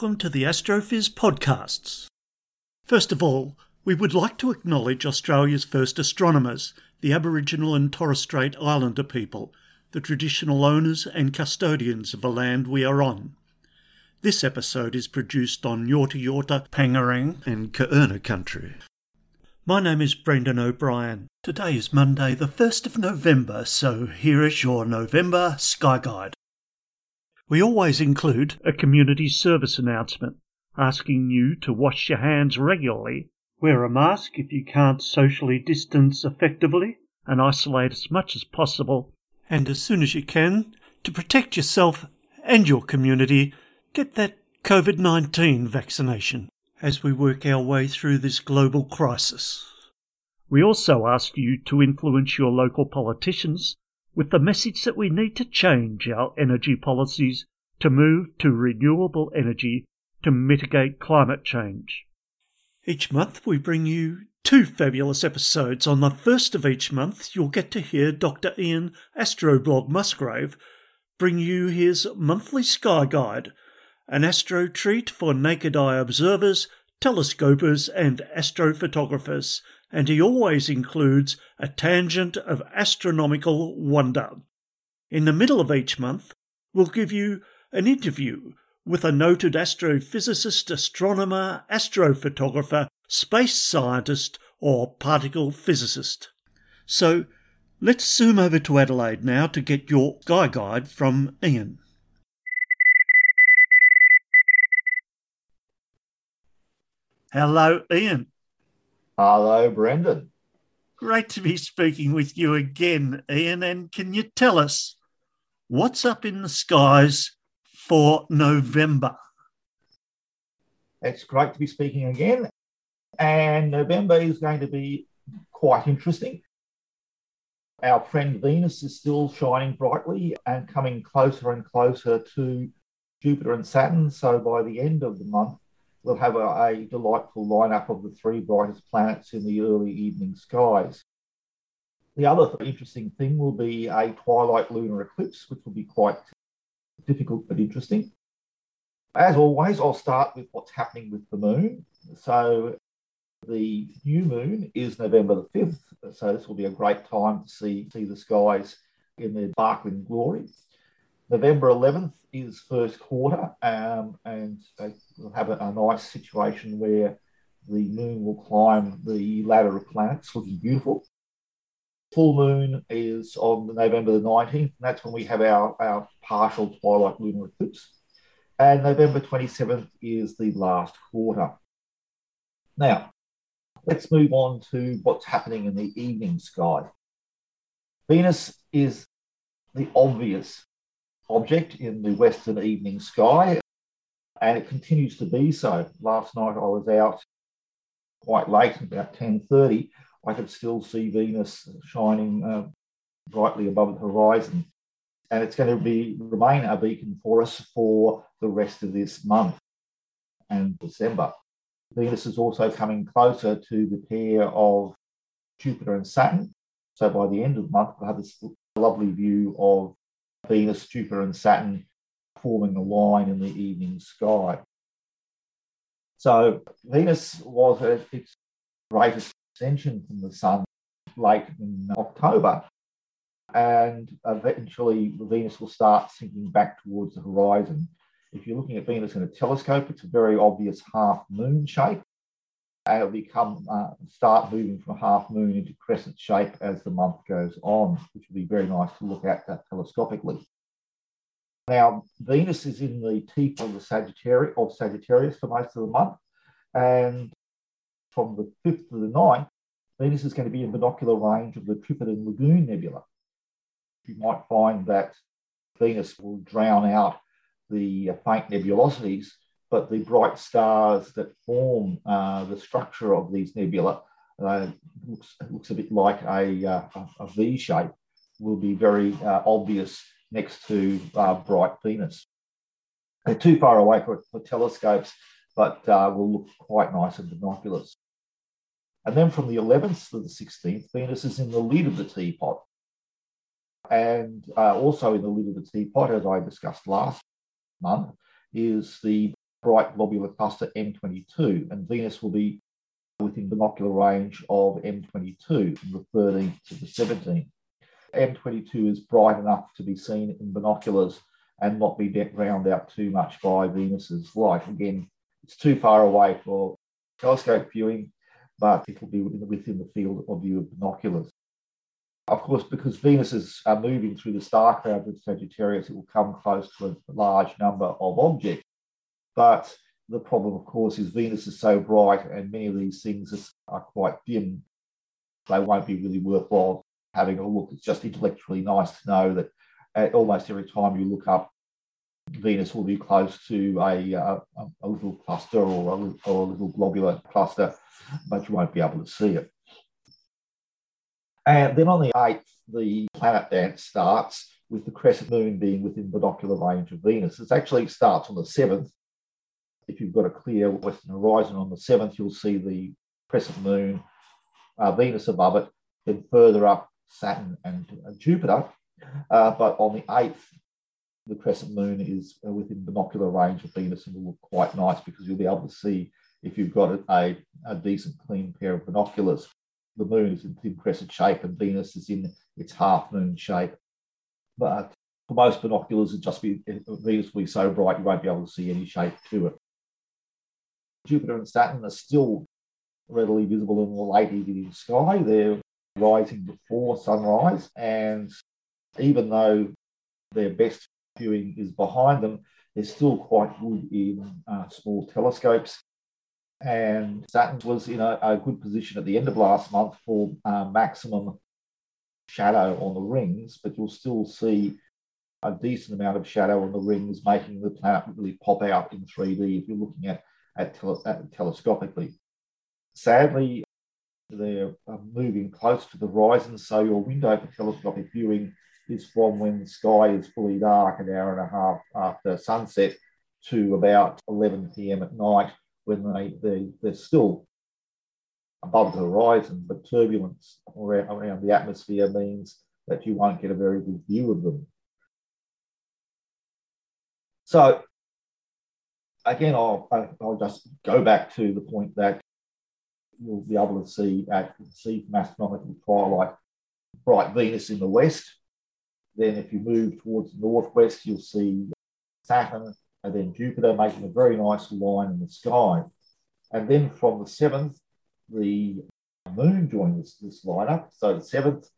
Welcome to the Astrophiz podcasts. First of all, we would like to acknowledge Australia's first astronomers, the Aboriginal and Torres Strait Islander people, the traditional owners and custodians of the land we are on. This episode is produced on Yorta Yorta, Pangarang, and Kaurna country. My name is Brendan O'Brien. Today is Monday, the 1st of November, so here is your November Sky Guide. We always include a community service announcement asking you to wash your hands regularly, wear a mask if you can't socially distance effectively, and isolate as much as possible, and as soon as you can, to protect yourself and your community, get that COVID 19 vaccination as we work our way through this global crisis. We also ask you to influence your local politicians with the message that we need to change our energy policies to move to renewable energy to mitigate climate change. Each month we bring you two fabulous episodes. On the first of each month, you'll get to hear Dr. Ian Astroblog Musgrave bring you his monthly sky guide, an astro treat for naked eye observers, telescopers, and astrophotographers, and he always includes a tangent of astronomical wonder. In the middle of each month, we'll give you an interview with a noted astrophysicist, astronomer, astrophotographer, space scientist, or particle physicist. So let's zoom over to Adelaide now to get your sky guide from Ian. Hello, Ian. Hello, Brendan. Great to be speaking with you again, Ian. And can you tell us what's up in the skies for November? It's great to be speaking again. And November is going to be quite interesting. Our friend Venus is still shining brightly and coming closer and closer to Jupiter and Saturn. So by the end of the month, we'll have a, a delightful lineup of the three brightest planets in the early evening skies. The other interesting thing will be a twilight lunar eclipse, which will be quite difficult but interesting. As always, I'll start with what's happening with the moon. So, the new moon is November the 5th. So, this will be a great time to see, see the skies in their sparkling glory. November 11th is first quarter, um, and they will have a, a, nice situation where the moon will climb the ladder of planets, looking beautiful. Full moon is on November the 19th, and that's when we have our, our partial twilight lunar eclipse. And November 27th is the last quarter. Now, let's move on to what's happening in the evening sky. Venus is the obvious object in the western evening sky, and it continues to be so. Last night I was out quite late, about 10.30. I could still see Venus shining uh, brightly above the horizon. And it's going to be remain a beacon for us for the rest of this month and December. Venus is also coming closer to the pair of Jupiter and Saturn. So by the end of the month, we'll have this lovely view of Venus, Jupiter, and Saturn forming a line in the evening sky. So Venus was at its greatest ascension from the Sun late in October. And eventually, Venus will start sinking back towards the horizon. If you're looking at Venus in a telescope, it's a very obvious half moon shape. It'll become uh, start moving from half moon into crescent shape as the month goes on, which will be very nice to look at that telescopically. Now, Venus is in the teeth of the Sagittarius of Sagittarius for most of the month, and from the 5th to the 9th, Venus is going to be in binocular range of the Trifid and Lagoon Nebula. You might find that Venus will drown out the faint nebulosities, but the bright stars that form uh, the structure of these nebula uh, looks, looks a bit like a, uh, a V shape, will be very uh, obvious next to uh, bright Venus. They're too far away for, for telescopes, but uh, will look quite nice in binoculars. And then from the 11th to the 16th, Venus is in the lid of the teapot. And also in the lid of the teapot, as I discussed last month, is the bright globular cluster M22. And Venus will be within binocular range of M22 from the 13th to the 17th. M22 is bright enough to be seen in binoculars and not be drowned out too much by Venus's light. Again, it's too far away for telescope viewing, but it will be within the field of view of binoculars. Of course, because Venus is uh, moving through the star cloud with Sagittarius, it will come close to a large number of objects. But the problem, of course, is Venus is so bright and many of these things are quite dim, they won't be really worthwhile having a look. It's just intellectually nice to know that almost every time you look up, Venus will be close to a, a, a little cluster or a, or a little globular cluster, but you won't be able to see it. And then on the 8th, the planet dance starts with the crescent moon being within binocular range of Venus. It actually starts on the 7th. If you've got a clear western horizon on the 7th, you'll see the crescent moon, uh, Venus above it. Then further up, Saturn and Jupiter. Uh, but on the 8th, the crescent moon is uh, within binocular range of Venus and will look quite nice because you'll be able to see if you've got a, a decent, clean pair of binoculars. The moon is in thin crescent shape and Venus is in its half moon shape. But for most binoculars, it just be Venus will be so bright you won't be able to see any shape to it. Jupiter and Saturn are still readily visible in the late evening sky. They're rising before sunrise. And even though their best viewing is behind them, they're still quite good in uh, small telescopes. And Saturn was in a, a, good position at the end of last month for uh, maximum shadow on the rings, but you'll still see a decent amount of shadow on the rings, making the planet really pop out in 3D if you're looking at, at, tele- at telescopically. Sadly, they're uh, moving close to the horizon, so your window for telescopic viewing is from when the sky is fully dark, an hour and a half after sunset, to about 11 p.m. at night when they, they, they're still above the horizon, but turbulence around, around the atmosphere means that you won't get a very good view of them. So, again, I'll, I'll just go back to the point that you'll be able to see at see from astronomical twilight bright Venus in the west. Then, if you move towards the northwest, you'll see Saturn and then Jupiter making a very nice line in the sky. And then from the seventh, the moon joins this lineup. So the seventh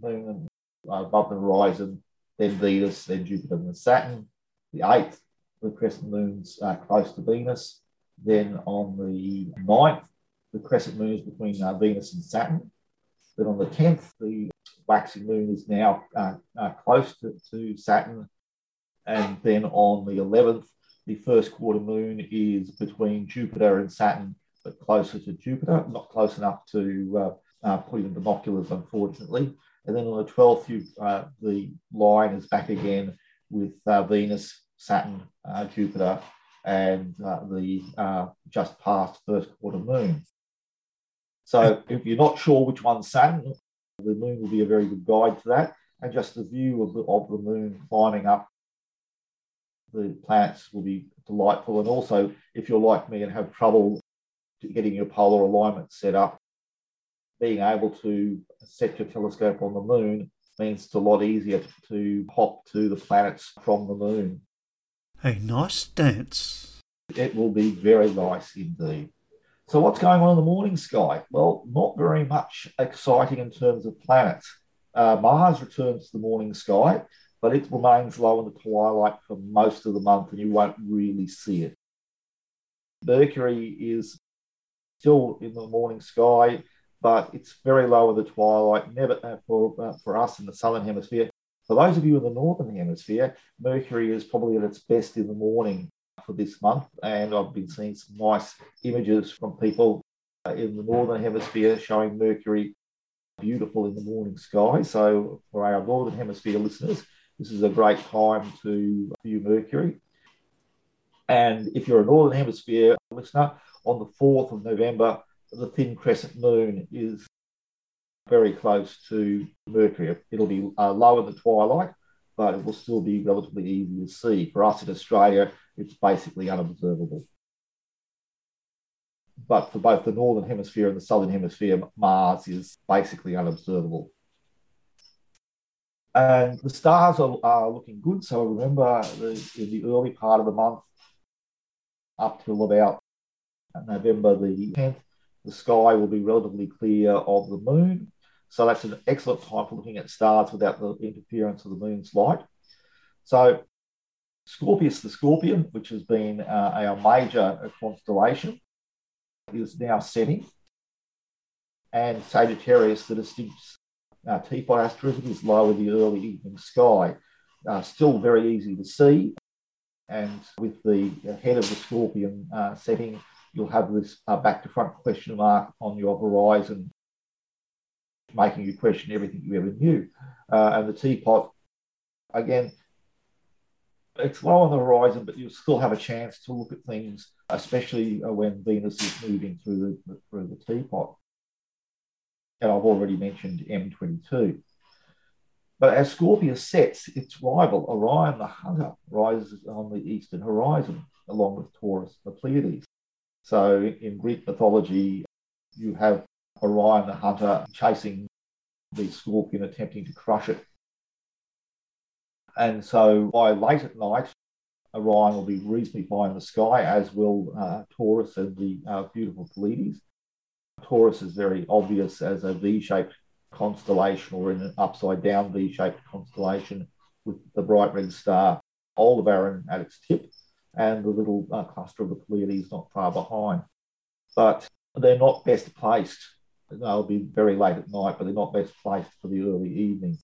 moon above the horizon, then Venus, then Jupiter, and Saturn. The eighth, the crescent moon's uh, close to Venus. Then on the ninth, the crescent moon is between uh, Venus and Saturn. Then on the 10th, the waxing moon is now uh, uh, close to, to, Saturn. And then on the 11th, the first quarter moon is between Jupiter and Saturn, but closer to Jupiter, not close enough to uh, uh, put in binoculars, unfortunately. And then on the 12th, you, uh, the line is back again with Venus, Saturn, hmm. uh, Jupiter, and the uh, just past first quarter moon. So hmm. if you're not sure which one's Saturn, the moon will be a very good guide to that. And just the view of the, of the moon climbing up the planets will be delightful. And also, if you're like me and have trouble getting your polar alignment set up, being able to set your telescope on the moon means it's a lot easier to hop to the planets from the moon. A nice dance. It will be very nice indeed. So, what's going on in the morning sky? Well, not very much exciting in terms of planets. Uh, Mars returns to the morning sky, but it remains low in the twilight for most of the month, and you won't really see it. Mercury is still in the morning sky, but it's very low in the twilight. Never uh, for uh, for us in the southern hemisphere. For those of you in the northern hemisphere, Mercury is probably at its best in the morning for this month, and I've been seeing some nice images from people uh, in the northern hemisphere showing Mercury beautiful in the morning sky. So for our northern hemisphere listeners, this is a great time to view Mercury. And if you're a northern hemisphere listener, on the 4th of November, the thin crescent moon is very close to Mercury. It'll be uh, low in the twilight, but it will still be relatively easy to see. For us in Australia, it's basically unobservable. But for both the northern hemisphere and the southern hemisphere, Mars is basically unobservable. And the stars are, are looking good. So remember, the, in the early part of the month, up till about November the 10th, the sky will be relatively clear of the moon. So that's an excellent time for looking at stars without the interference of the moon's light. So Scorpius the Scorpion, which has been uh, our major constellation, is now setting. And Sagittarius, the distinct uh, teapot asterism, is low in the early evening sky. Uh, still very easy to see. And with the head of the Scorpion uh, setting, you'll have this uh, back to front question mark on your horizon, making you question everything you ever knew. Uh, and the teapot, again, it's low on the horizon, but you'll still have a chance to look at things, especially uh, when Venus is moving through the through the teapot. And I've already mentioned M22. But as Scorpius sets, its rival Orion the Hunter rises on the eastern horizon, along with Taurus the Pleiades. So in Greek mythology, you have Orion the Hunter chasing the scorpion, attempting to crush it and so by late at night, Orion will be reasonably high in the sky, as will uh, Taurus and the uh, beautiful Pleiades. Taurus is very obvious as a V shaped constellation or in an upside down V shaped constellation with the bright red star Aldebaran at its tip and the little uh, cluster of the Pleiades not far behind. But they're not best placed. They'll be very late at night, but they're not best placed for the early evening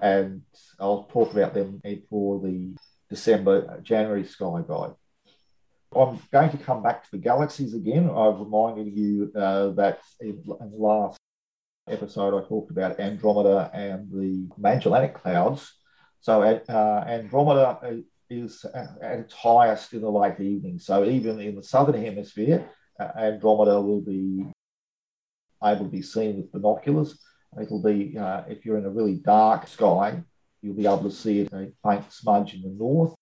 and I'll talk about them for the December January Sky Guide. I'm going to come back to the galaxies again. I've reminded you uh, that in, in, the last episode I talked about Andromeda and the Magellanic Clouds. So uh, Andromeda is at its highest in the late evening. So even in the southern hemisphere, uh, Andromeda will be able to be seen with binoculars. It'll be, uh, if you're in a really dark sky, you'll be able to see it, a faint smudge in the north.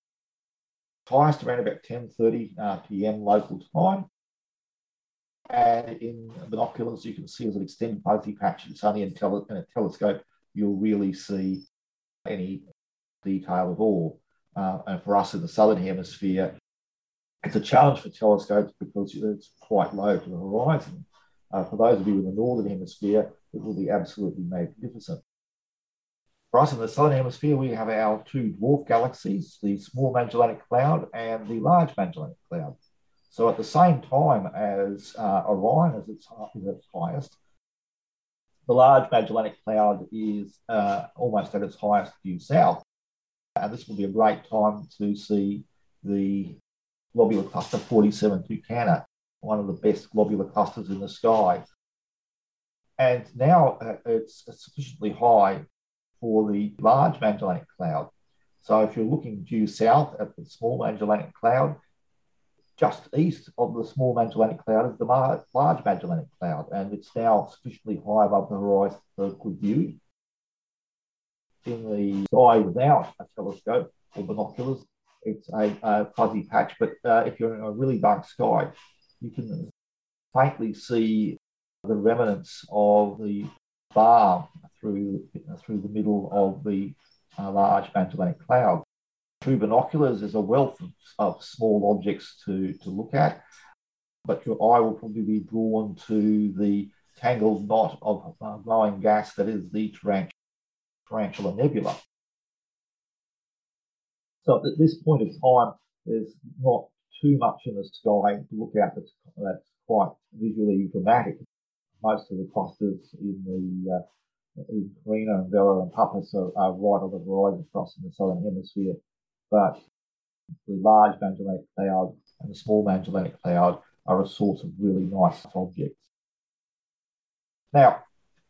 Highest around about 10.30 uh, p.m. local time. And in binoculars, you can see as an extended fuzzy patch. It's only in, tele- in a telescope you'll really see any detail at all. Uh, and for us in the southern hemisphere, it's a challenge for telescopes because it's quite low to the horizon. Uh, for those of you in the northern hemisphere, it will be absolutely magnificent. For us in the southern hemisphere, we have our two dwarf galaxies, the Small Magellanic Cloud and the Large Magellanic Cloud. So at the same time as uh, Orion is its, is its highest, the Large Magellanic Cloud is uh, almost at its highest due south. And this will be a great time to see the globular cluster 47 Tucana, one of the best globular clusters in the sky. And now uh, it's sufficiently high for the large Magellanic Cloud. So if you're looking due south at the small Magellanic Cloud, just east of the small Magellanic Cloud is the large Magellanic Cloud, and it's now sufficiently high above the horizon for good view. In the sky without a telescope or binoculars, it's a, a fuzzy patch, but uh, if you're in a really dark sky, you can faintly see the remnants of the bar through, through the middle of the uh, large Magellanic Cloud. Through binoculars, there's a wealth of, of, small objects to, to look at. but your eye will probably be drawn to the tangled knot of uh, glowing gas that is the Tarantula Nebula. So at this point of time, there's not too much in the sky to look at that's, that's quite visually dramatic. Most of the clusters in the uh, in Carina and Vela and Puppis are, are right on the horizon us in the southern hemisphere. But the large Magellanic Cloud and the small Magellanic Cloud are a source of really nice objects. Now,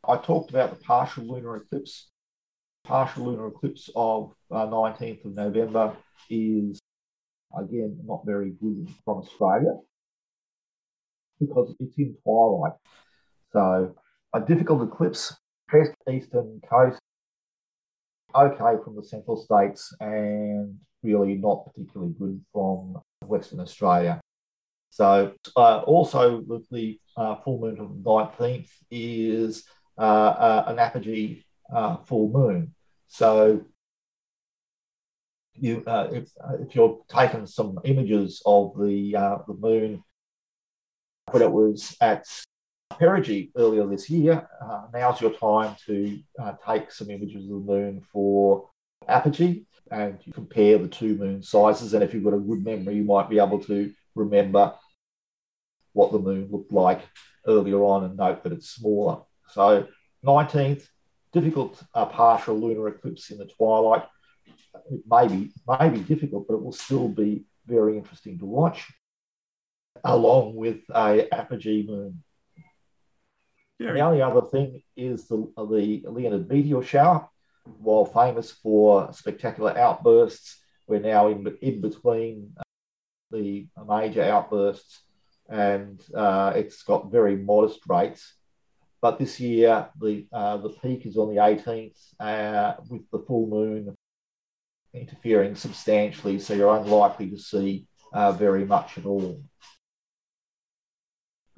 I talked about the partial lunar eclipse. Partial lunar eclipse of uh, 19th of November is, again, not very good from Australia because it's in twilight. So, a difficult eclipse, best eastern coast, okay from the central states, and really not particularly good from Western Australia. So, uh, also with the uh, full moon of the 19th is uh, uh an apogee uh, full moon. So, you uh, if, if you're taking some images of the uh, the moon when it was at perigee earlier this year, now's your time to take some images of the moon for apogee and you compare the two moon sizes. And if you've got a good memory, you might be able to remember what the moon looked like earlier on and note that it's smaller. So 19th, difficult uh, partial lunar eclipse in the twilight. It may be, may be difficult, but it will still be very interesting to watch, along with a apogee moon. The only other thing is the, the Leonid meteor shower. While famous for spectacular outbursts, we're now in, in between uh, the major outbursts and uh, it's got very modest rates. But this year, the, uh, the peak is on the 18th uh, with the full moon interfering substantially, so you're unlikely to see uh, very much at all.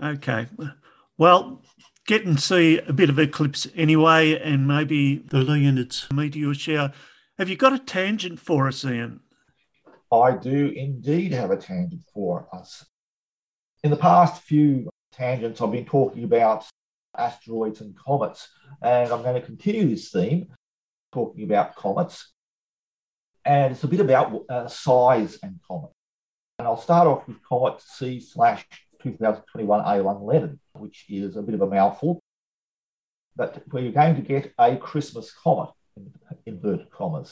Okay. Well, get and see a bit of eclipse anyway, and maybe the Leonid's meteor shower. Have you got a tangent for us, Ian? I do indeed have a tangent for us. In the past few tangents, I've been talking about asteroids and comets, and I'm going to continue this theme, talking about comets. And it's a bit about uh, size and comet. And I'll start off with comet C slash 2021 A1 Leonard, which is a bit of a mouthful, but we're going to get a Christmas comet, in inverted commas.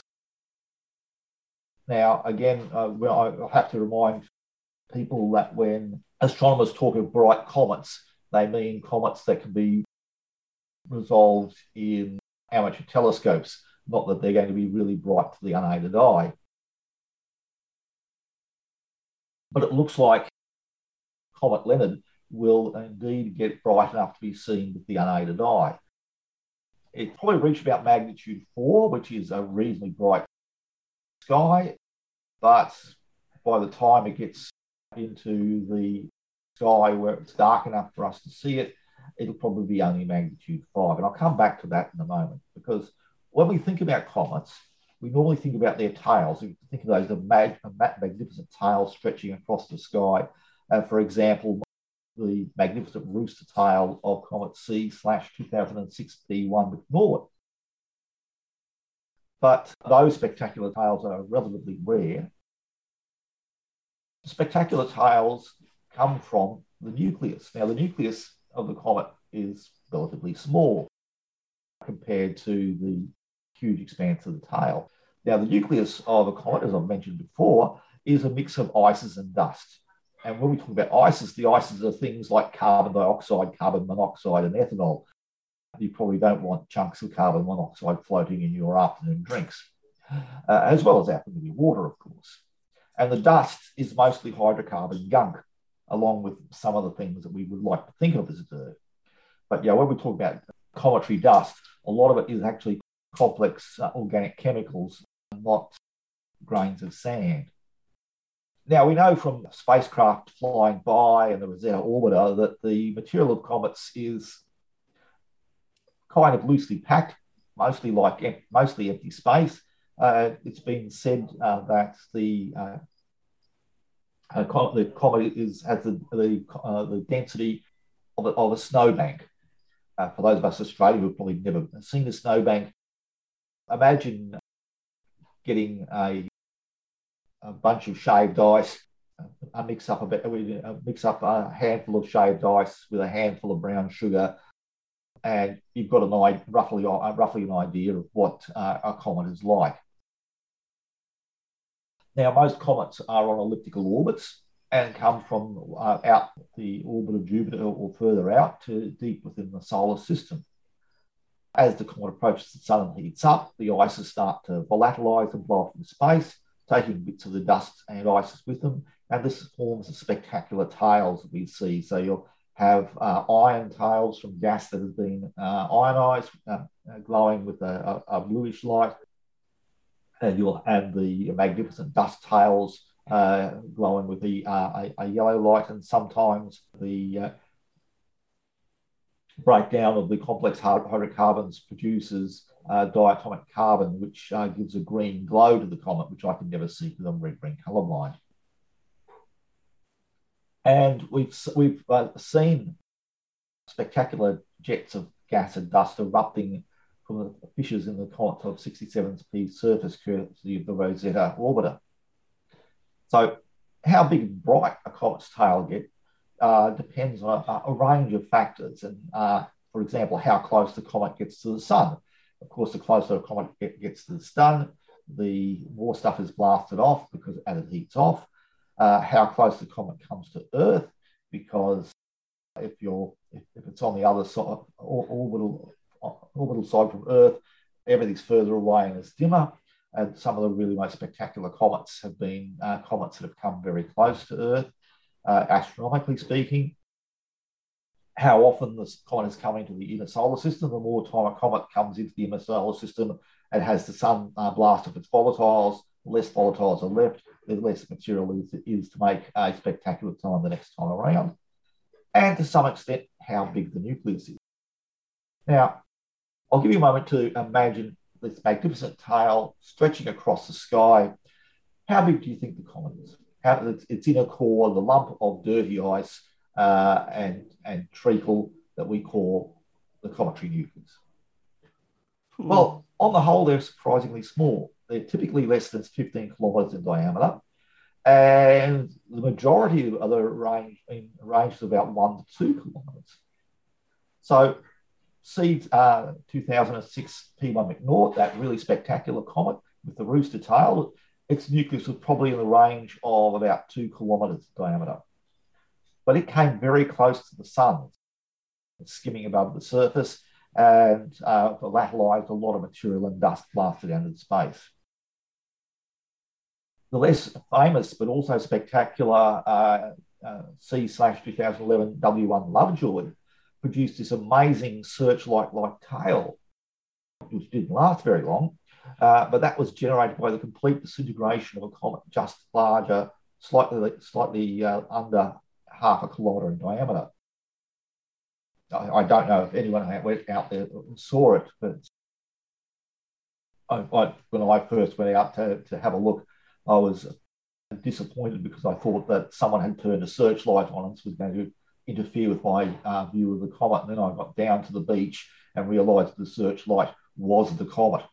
Now, again, uh, I have to remind people that when astronomers talk of bright comets, they mean comets that can be resolved in amateur telescopes, not that they're going to be really bright to the unaided eye. But it looks like Comet Leonard will indeed get bright enough to be seen with the unaided eye. It probably reached about magnitude four, which is a reasonably bright sky, but by the time it gets into the sky where it's dark enough for us to see it, it'll probably be only magnitude five. And I'll come back to that in a moment because when we think about comets, we normally think about their tails. We think of those as mag- magnificent tails stretching across the sky. Uh, for example, the magnificent rooster tail of Comet C slash 2006 P1 McNaught. But those spectacular tails are relatively rare. Spectacular tails come from the nucleus. Now, the nucleus of the comet is relatively small compared to the huge expanse of the tail. Now, the nucleus of a comet, as I've mentioned before, is a mix of ices and dust. And when we talk about ices, the ices are things like carbon dioxide, carbon monoxide, and ethanol. You probably don't want chunks of carbon monoxide floating in your afternoon drinks, uh, as well as our familiar water, of course. And the dust is mostly hydrocarbon gunk, along with some of the things that we would like to think of as dirt. But yeah, when we talk about cometary dust, a lot of it is actually complex uh, organic chemicals, not grains of sand. Now, we know from spacecraft flying by and the Rosetta orbiter that the material of comets is kind of loosely packed, mostly like mostly empty space. Uh, it's been said uh, that the uh, Uh, the comet is has the the, uh, the density of a, of a snowbank. Uh, for those of us in Australia who've probably never seen a snowbank, imagine getting a, a bunch of shaved ice, a mix up a bit, a mix up a handful of shaved ice with a handful of brown sugar, and you've got an roughly roughly an idea of what uh, a comet is like. Now, most comets are on elliptical orbits and come from uh, out the orbit of Jupiter or further out to deep within the solar system. As the comet approaches the sun and heats up, the ices start to volatilize and blow off into space, taking bits of the dust and ices with them. And this forms the spectacular tails that we see. So you'll have uh, ion tails from gas that has been uh, ionized, uh, glowing with a, a, a bluish light and you'll have the magnificent dust tails uh, glowing with the, uh, a, a, yellow light, and sometimes the uh, breakdown of the complex hydrocarbons produces uh, diatomic carbon, which uh, gives a green glow to the comet, which I can never see because I'm red green colorblind. And we've, we've uh, seen spectacular jets of gas and dust erupting from the fissures in the comet of 67P surface courtesy of the Rosetta orbiter. So how big bright a comet's tail get uh, depends on a, a, range of factors. And uh, for example, how close the comet gets to the sun. Of course, the closer a comet get, gets to the sun, the more stuff is blasted off because as it heats off. Uh, how close the comet comes to Earth, because if you're if, if it's on the other side orbital orbital side from Earth, everything's further away and it's dimmer. And some of the really most spectacular comets have been uh, comets that have come very close to Earth, uh, astronomically speaking. How often this comet is coming to the inner solar system, the more time a comet comes into the inner solar system and has the sun uh, blast of its volatiles, less volatiles are left, the less material is, is to make a spectacular time the next time around. And to some extent, how big the nucleus is. Now, I'll give you a moment to imagine this magnificent tail stretching across the sky. How big do you think the comet is? How, its, its inner core, the lump of dirty ice uh, and, and treacle that we call the cometary nucleus. Hmm. Well, on the whole, they're surprisingly small. They're typically less than 15 kilometres in diameter, and the majority of the range in range is about one to two kilometres. So C uh, 2006 P1 McNaught, that really spectacular comet with the rooster tail. Its nucleus was probably in the range of about two kilometres diameter. But it came very close to the sun, skimming above the surface, and uh, a lot of material and dust blasted out into space. The less famous but also spectacular uh, uh, C slash 2011 W1 Lovejoy produced this amazing searchlight-like tail, which didn't last very long. Uh, but that was generated by the complete disintegration of a comet just larger, slightly, slightly uh, under half a kilometre in diameter. I, I, don't know if anyone went out there saw it, but I, I, when I first went out to, to have a look, I was disappointed because I thought that someone had turned a searchlight on and was going to interfere with my uh, view of the comet. And then I got down to the beach and realised the searchlight was the comet.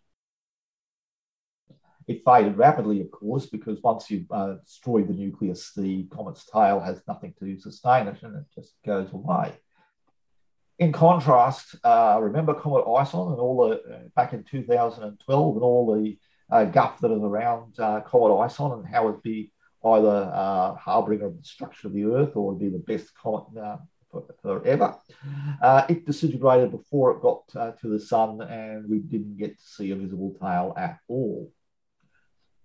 It faded rapidly, of course, because once you've uh, destroyed the nucleus, the comet's tail has nothing to sustain it and it just goes away. In contrast, uh, remember Comet ISON and all the uh, back in 2012 and all the uh, guff that is around uh, Comet ISON and how it be either uh, harbinger of the destruction of the Earth or be the best comet uh, for, forever. Uh, it disintegrated before it got uh, to the sun, and we didn't get to see a visible tail at all.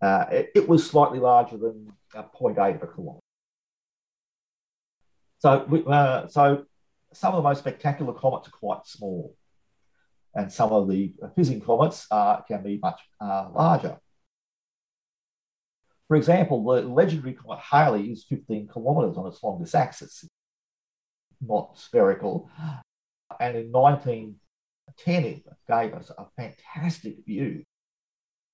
Uh, it, it, was slightly larger than 0.8 of a kilometre. So, uh, so some of the most spectacular comets are quite small, and some of the fizzing comets can be much larger. For example, the legendary comet Halley is 15 kilometres on its longest axis, not spherical. And in 1910, it gave us a fantastic view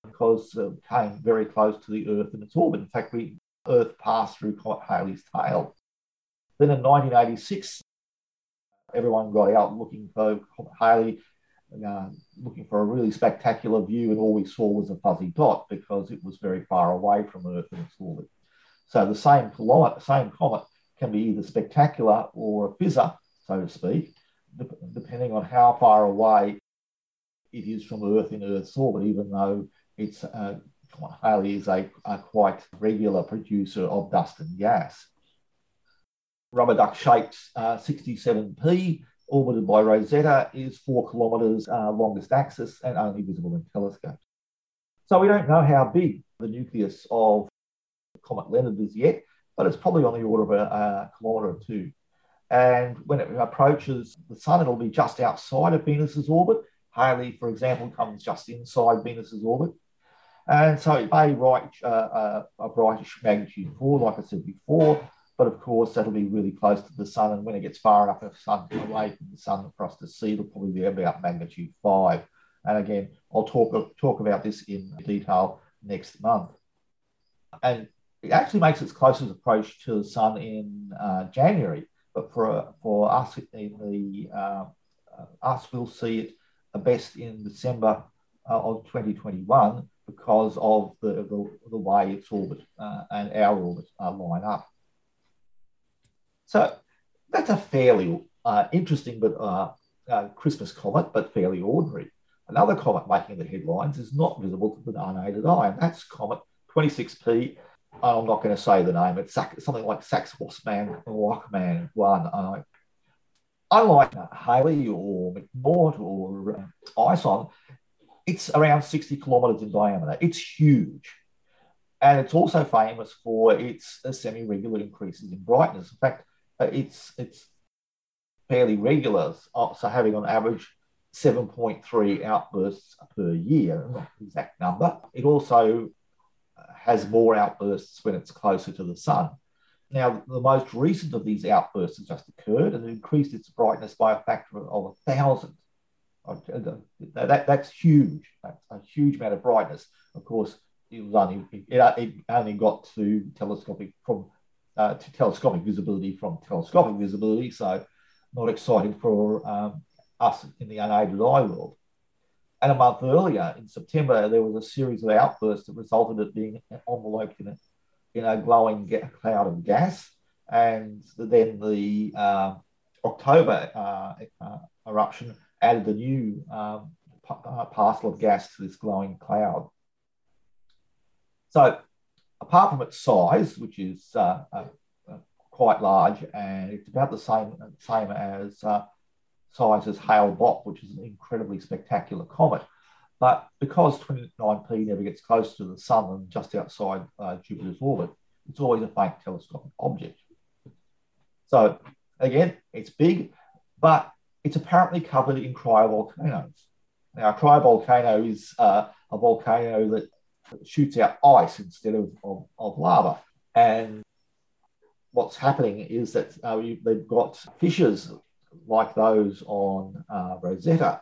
because it came very close to the Earth and its orbit. In fact, we Earth passed through Comet Halley's tail. Then in 1986, everyone got out looking for Comet Halley, uh, looking for a really spectacular view, and all we saw was a fuzzy dot because it was very far away from Earth in its orbit. So the same comet, same comet can be either spectacular or a fizzer, so to speak, depending on how far away it is from Earth in Earth's orbit, even though it's uh, Halley is a, a, quite regular producer of dust and gas. Rubber duck shaped uh, 67P, orbited by Rosetta, is four kilometres uh, longest axis and only visible in telescopes. So we don't know how big the nucleus of Comet Leonard is yet, but it's probably on the order of a, a kilometre or two. And when it approaches the Sun, it'll be just outside of Venus's orbit. Halley, for example, comes just inside Venus's orbit. And so it may write uh, uh, a brightish magnitude 4, like I said before, but of course that'll be really close to the sun. And when it gets far enough the sun, away from the sun across the sea, it'll probably be about magnitude 5. And again, I'll talk, talk about this in detail next month. And it actually makes its closest approach to the sun in uh, January, but for, for us in the uh us, we'll see it best in December uh, of 2021 because of the, the, the way its orbit uh, and our orbit uh, line up. So that's a fairly uh, interesting but uh, uh, Christmas comet, but fairly ordinary. Another comet making the headlines is not visible to the unaided eye, and that's comet 26P. I'm not going to say the name. It's something like Sax-Wachsmann Wachmann 1. unlike Halley or McNaught or uh, ISON, it's around 60 kilometers in diameter. It's huge. And it's also famous for its uh, semi regular increases in brightness. In fact, uh, Uh, it's, it's fairly regular, uh, so having on average 7.3 outbursts per year, not the exact number. It also uh, has more outbursts when it's closer to the sun. Now, the most recent of these outbursts has just occurred and it increased its brightness by a factor of a thousand. Uh, that, that's huge. That's a huge amount of brightness. Of course, it was only it, it only got to telescopic from uh, to telescopic visibility from telescopic visibility. So, not exciting for um, us in the unaided eye world. And a month earlier, in September, there was a series of outbursts that resulted in being enveloped in a, in a glowing cloud of gas. And then the uh, October uh, uh, eruption added a new um, uh, parcel of gas to this glowing cloud. So, apart from its size, which is uh, uh, quite large, and it's about the same same as size as Hale Bopp, which is an incredibly spectacular comet. But because 29P never gets close to the Sun and just outside uh, Jupiter's orbit, it's always a faint telescopic object. So again, it's big, but it's apparently covered in cryovolcanoes. Now, a cryovolcano is uh, a volcano that shoots out ice instead of, of, of lava. And what's happening is that uh, they've got fissures like those on uh, Rosetta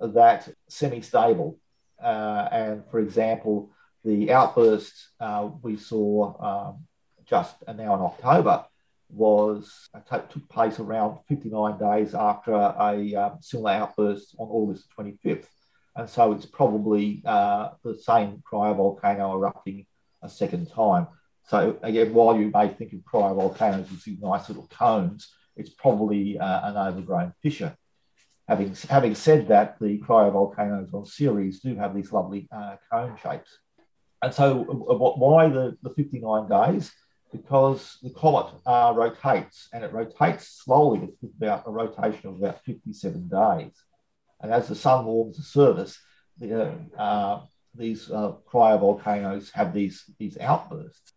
that semi-stable. Uh, and for example, the outburst uh, we saw um, just now in October was uh, took place around 59 days after a um, similar outburst on August 25th. And so it's probably uh, the same cryovolcano erupting a second time. So again, while you may think of cryovolcanoes as these nice little cones, it's probably uh, an overgrown fissure. Having, having said that, the cryovolcanoes on Ceres do have these lovely uh, cone shapes. And so, why the, the 59 days? Because the comet uh, rotates and it rotates slowly with about a rotation of about 57 days. And as the sun warms the surface, the, uh, these uh, cryovolcanoes have these, these outbursts.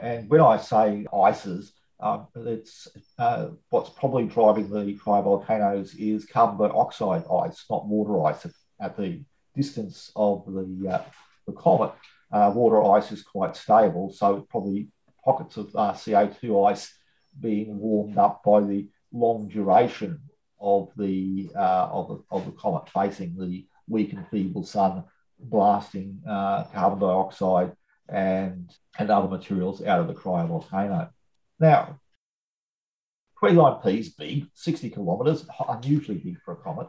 And when I say ices, um, it's uh, what's probably driving the cryovolcanoes is carbon dioxide ice, not water ice. At, the distance of the, uh, the comet, uh, water ice is quite stable, so probably pockets of uh, CO2 ice being warmed up by the long duration of the, uh, of the, of the comet facing the weak and feeble sun, blasting uh, carbon dioxide and, and other materials out of the cryovolcano. Now, 29P is big, 60 kilometres, unusually big for a comet.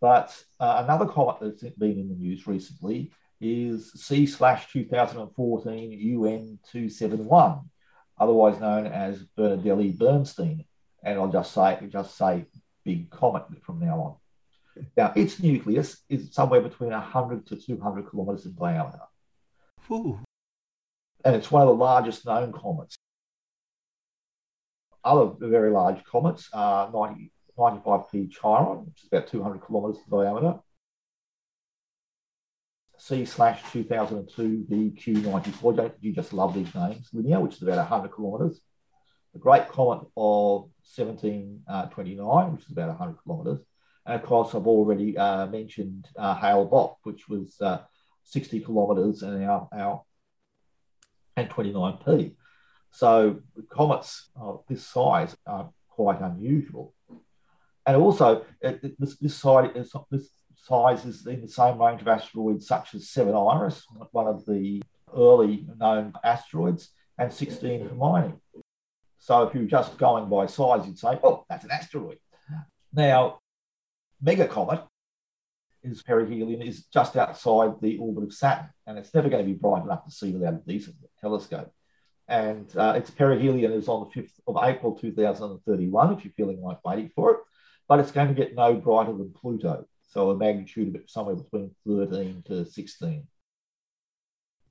But uh, another comet that's been in the news recently is C slash 2014 UN 271, otherwise known as Bernardinelli Bernstein. And I'll just say, just say big comet from now on. Now, its nucleus is somewhere between 100 to 200 kilometres in diameter. Ooh. And it's one of the largest known comets. Other very large comets are 90, 95P Chiron, which is about 200 kilometres in diameter. C slash 2002 VQ94. You just love these names. Linear, which is about 100 kilometres. The Great Comet of 1729, which is about 100 kilometres. And of course, I've already uh, mentioned uh, Hale Bopp, which was uh, 60 kilometres and our, our and 29p. So comets of this size are quite unusual. And also, this, this, side is, this size is in the same range of asteroids such as 7 Iris, one of the early known asteroids, and 16 Hermione. So if you're just going by size, you'd say, oh, that's an asteroid. Now, megacomet is perihelion is just outside the orbit of Saturn, and it's never going to be bright enough to see without a decent telescope. And uh, its perihelion is on the 5th of April 2031, if you're feeling like waiting for it, but it's going to get no brighter than Pluto, so a magnitude of somewhere between 13 to 16.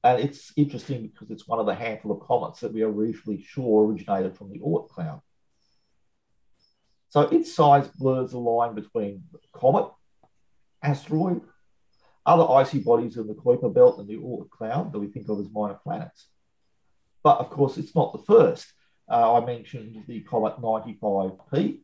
And it's interesting because it's one of the handful of comets that we are reasonably sure originated from the Oort cloud. So its size blurs the line between comet asteroid, other icy bodies in the Kuiper belt and the Oort cloud that we think of as minor planets. But of course, it's not the first. Uh, I mentioned the comet 95P,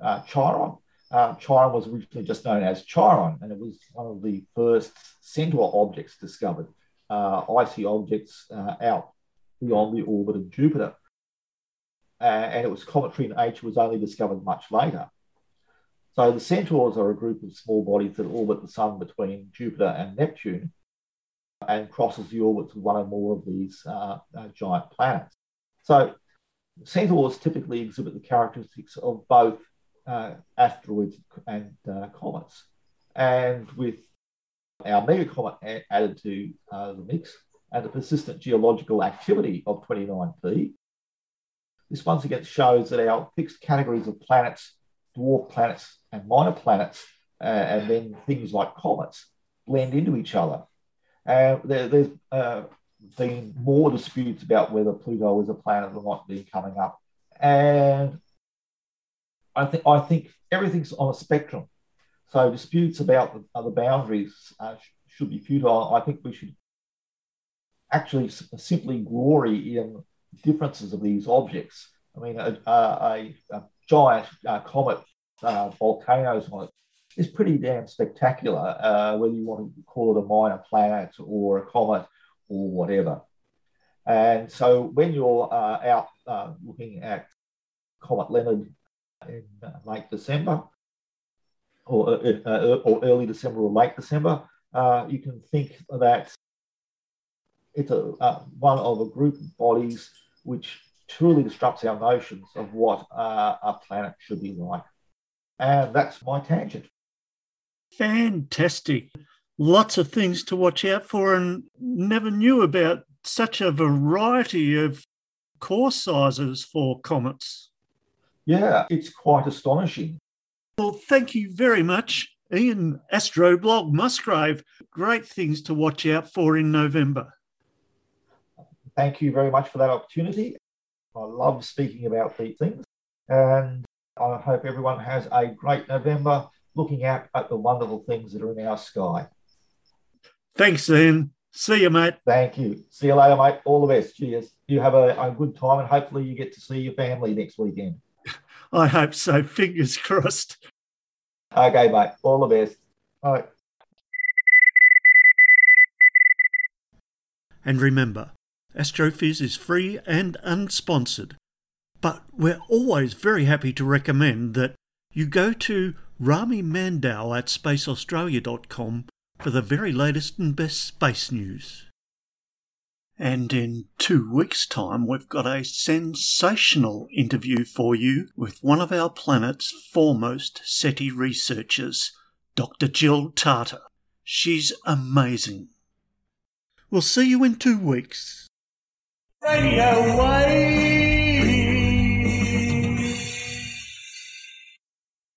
uh, Chiron. Uh, Chiron was originally just known as Chiron, and it was one of the first centaur objects discovered, uh, icy objects uh, out beyond the orbit of Jupiter. Uh, and it was cometary in age was only discovered much later. So the centaurs are a group of small bodies that orbit the sun between Jupiter and Neptune and crosses the orbits of one or more of these uh, uh, giant planets. So centaurs typically exhibit the characteristics of both uh, asteroids and uh, comets. And with our megacomet added to uh, the mix and the persistent geological activity of 29P, this once again shows that our fixed categories of planets dwarf planets and minor planets, uh, and then things like comets blend into each other. Uh, there, has uh, been more disputes about whether Pluto is a planet or not being coming up, and I think I think everything's on a spectrum. So disputes about the, boundaries uh, should be futile. I think we should actually simply glory in differences of these objects. I mean, a, a, a giant uh, comet uh, volcanoes on it is pretty damn spectacular, uh, whether you want to call it a minor planet or a comet or whatever. And so when you're uh, out looking at Comet Leonard in late December, or, uh, or early December or late December, uh, you can think that it's a, uh, one of a group of bodies which truly disrupts our notions of what uh, a planet should be like. And that's my tangent. Fantastic. Lots of things to watch out for, and never knew about such a variety of core sizes for comets. Yeah, it's quite astonishing. Well, thank you very much, Ian Astroblog Musgrave. Great things to watch out for in November. Thank you very much for that opportunity. I love speaking about these things. And I hope everyone has a great November looking out at the wonderful things that are in our sky. Thanks, Ian. See you, mate. Thank you. See you later, mate. All the best. Cheers. You have a, a good time and hopefully you get to see your family next weekend. I hope so. Fingers crossed. Okay, mate. All the best. All right. And remember, Astrophiz is free and unsponsored, but we're always very happy to recommend that you go to Rami Mandow at spaceaustralia.com for the very latest and best space news. And in two weeks' time, we've got a sensational interview for you with one of our planet's foremost SETI researchers, Dr. Jill Tarter. She's amazing. We'll see you in two weeks. Radio Wave.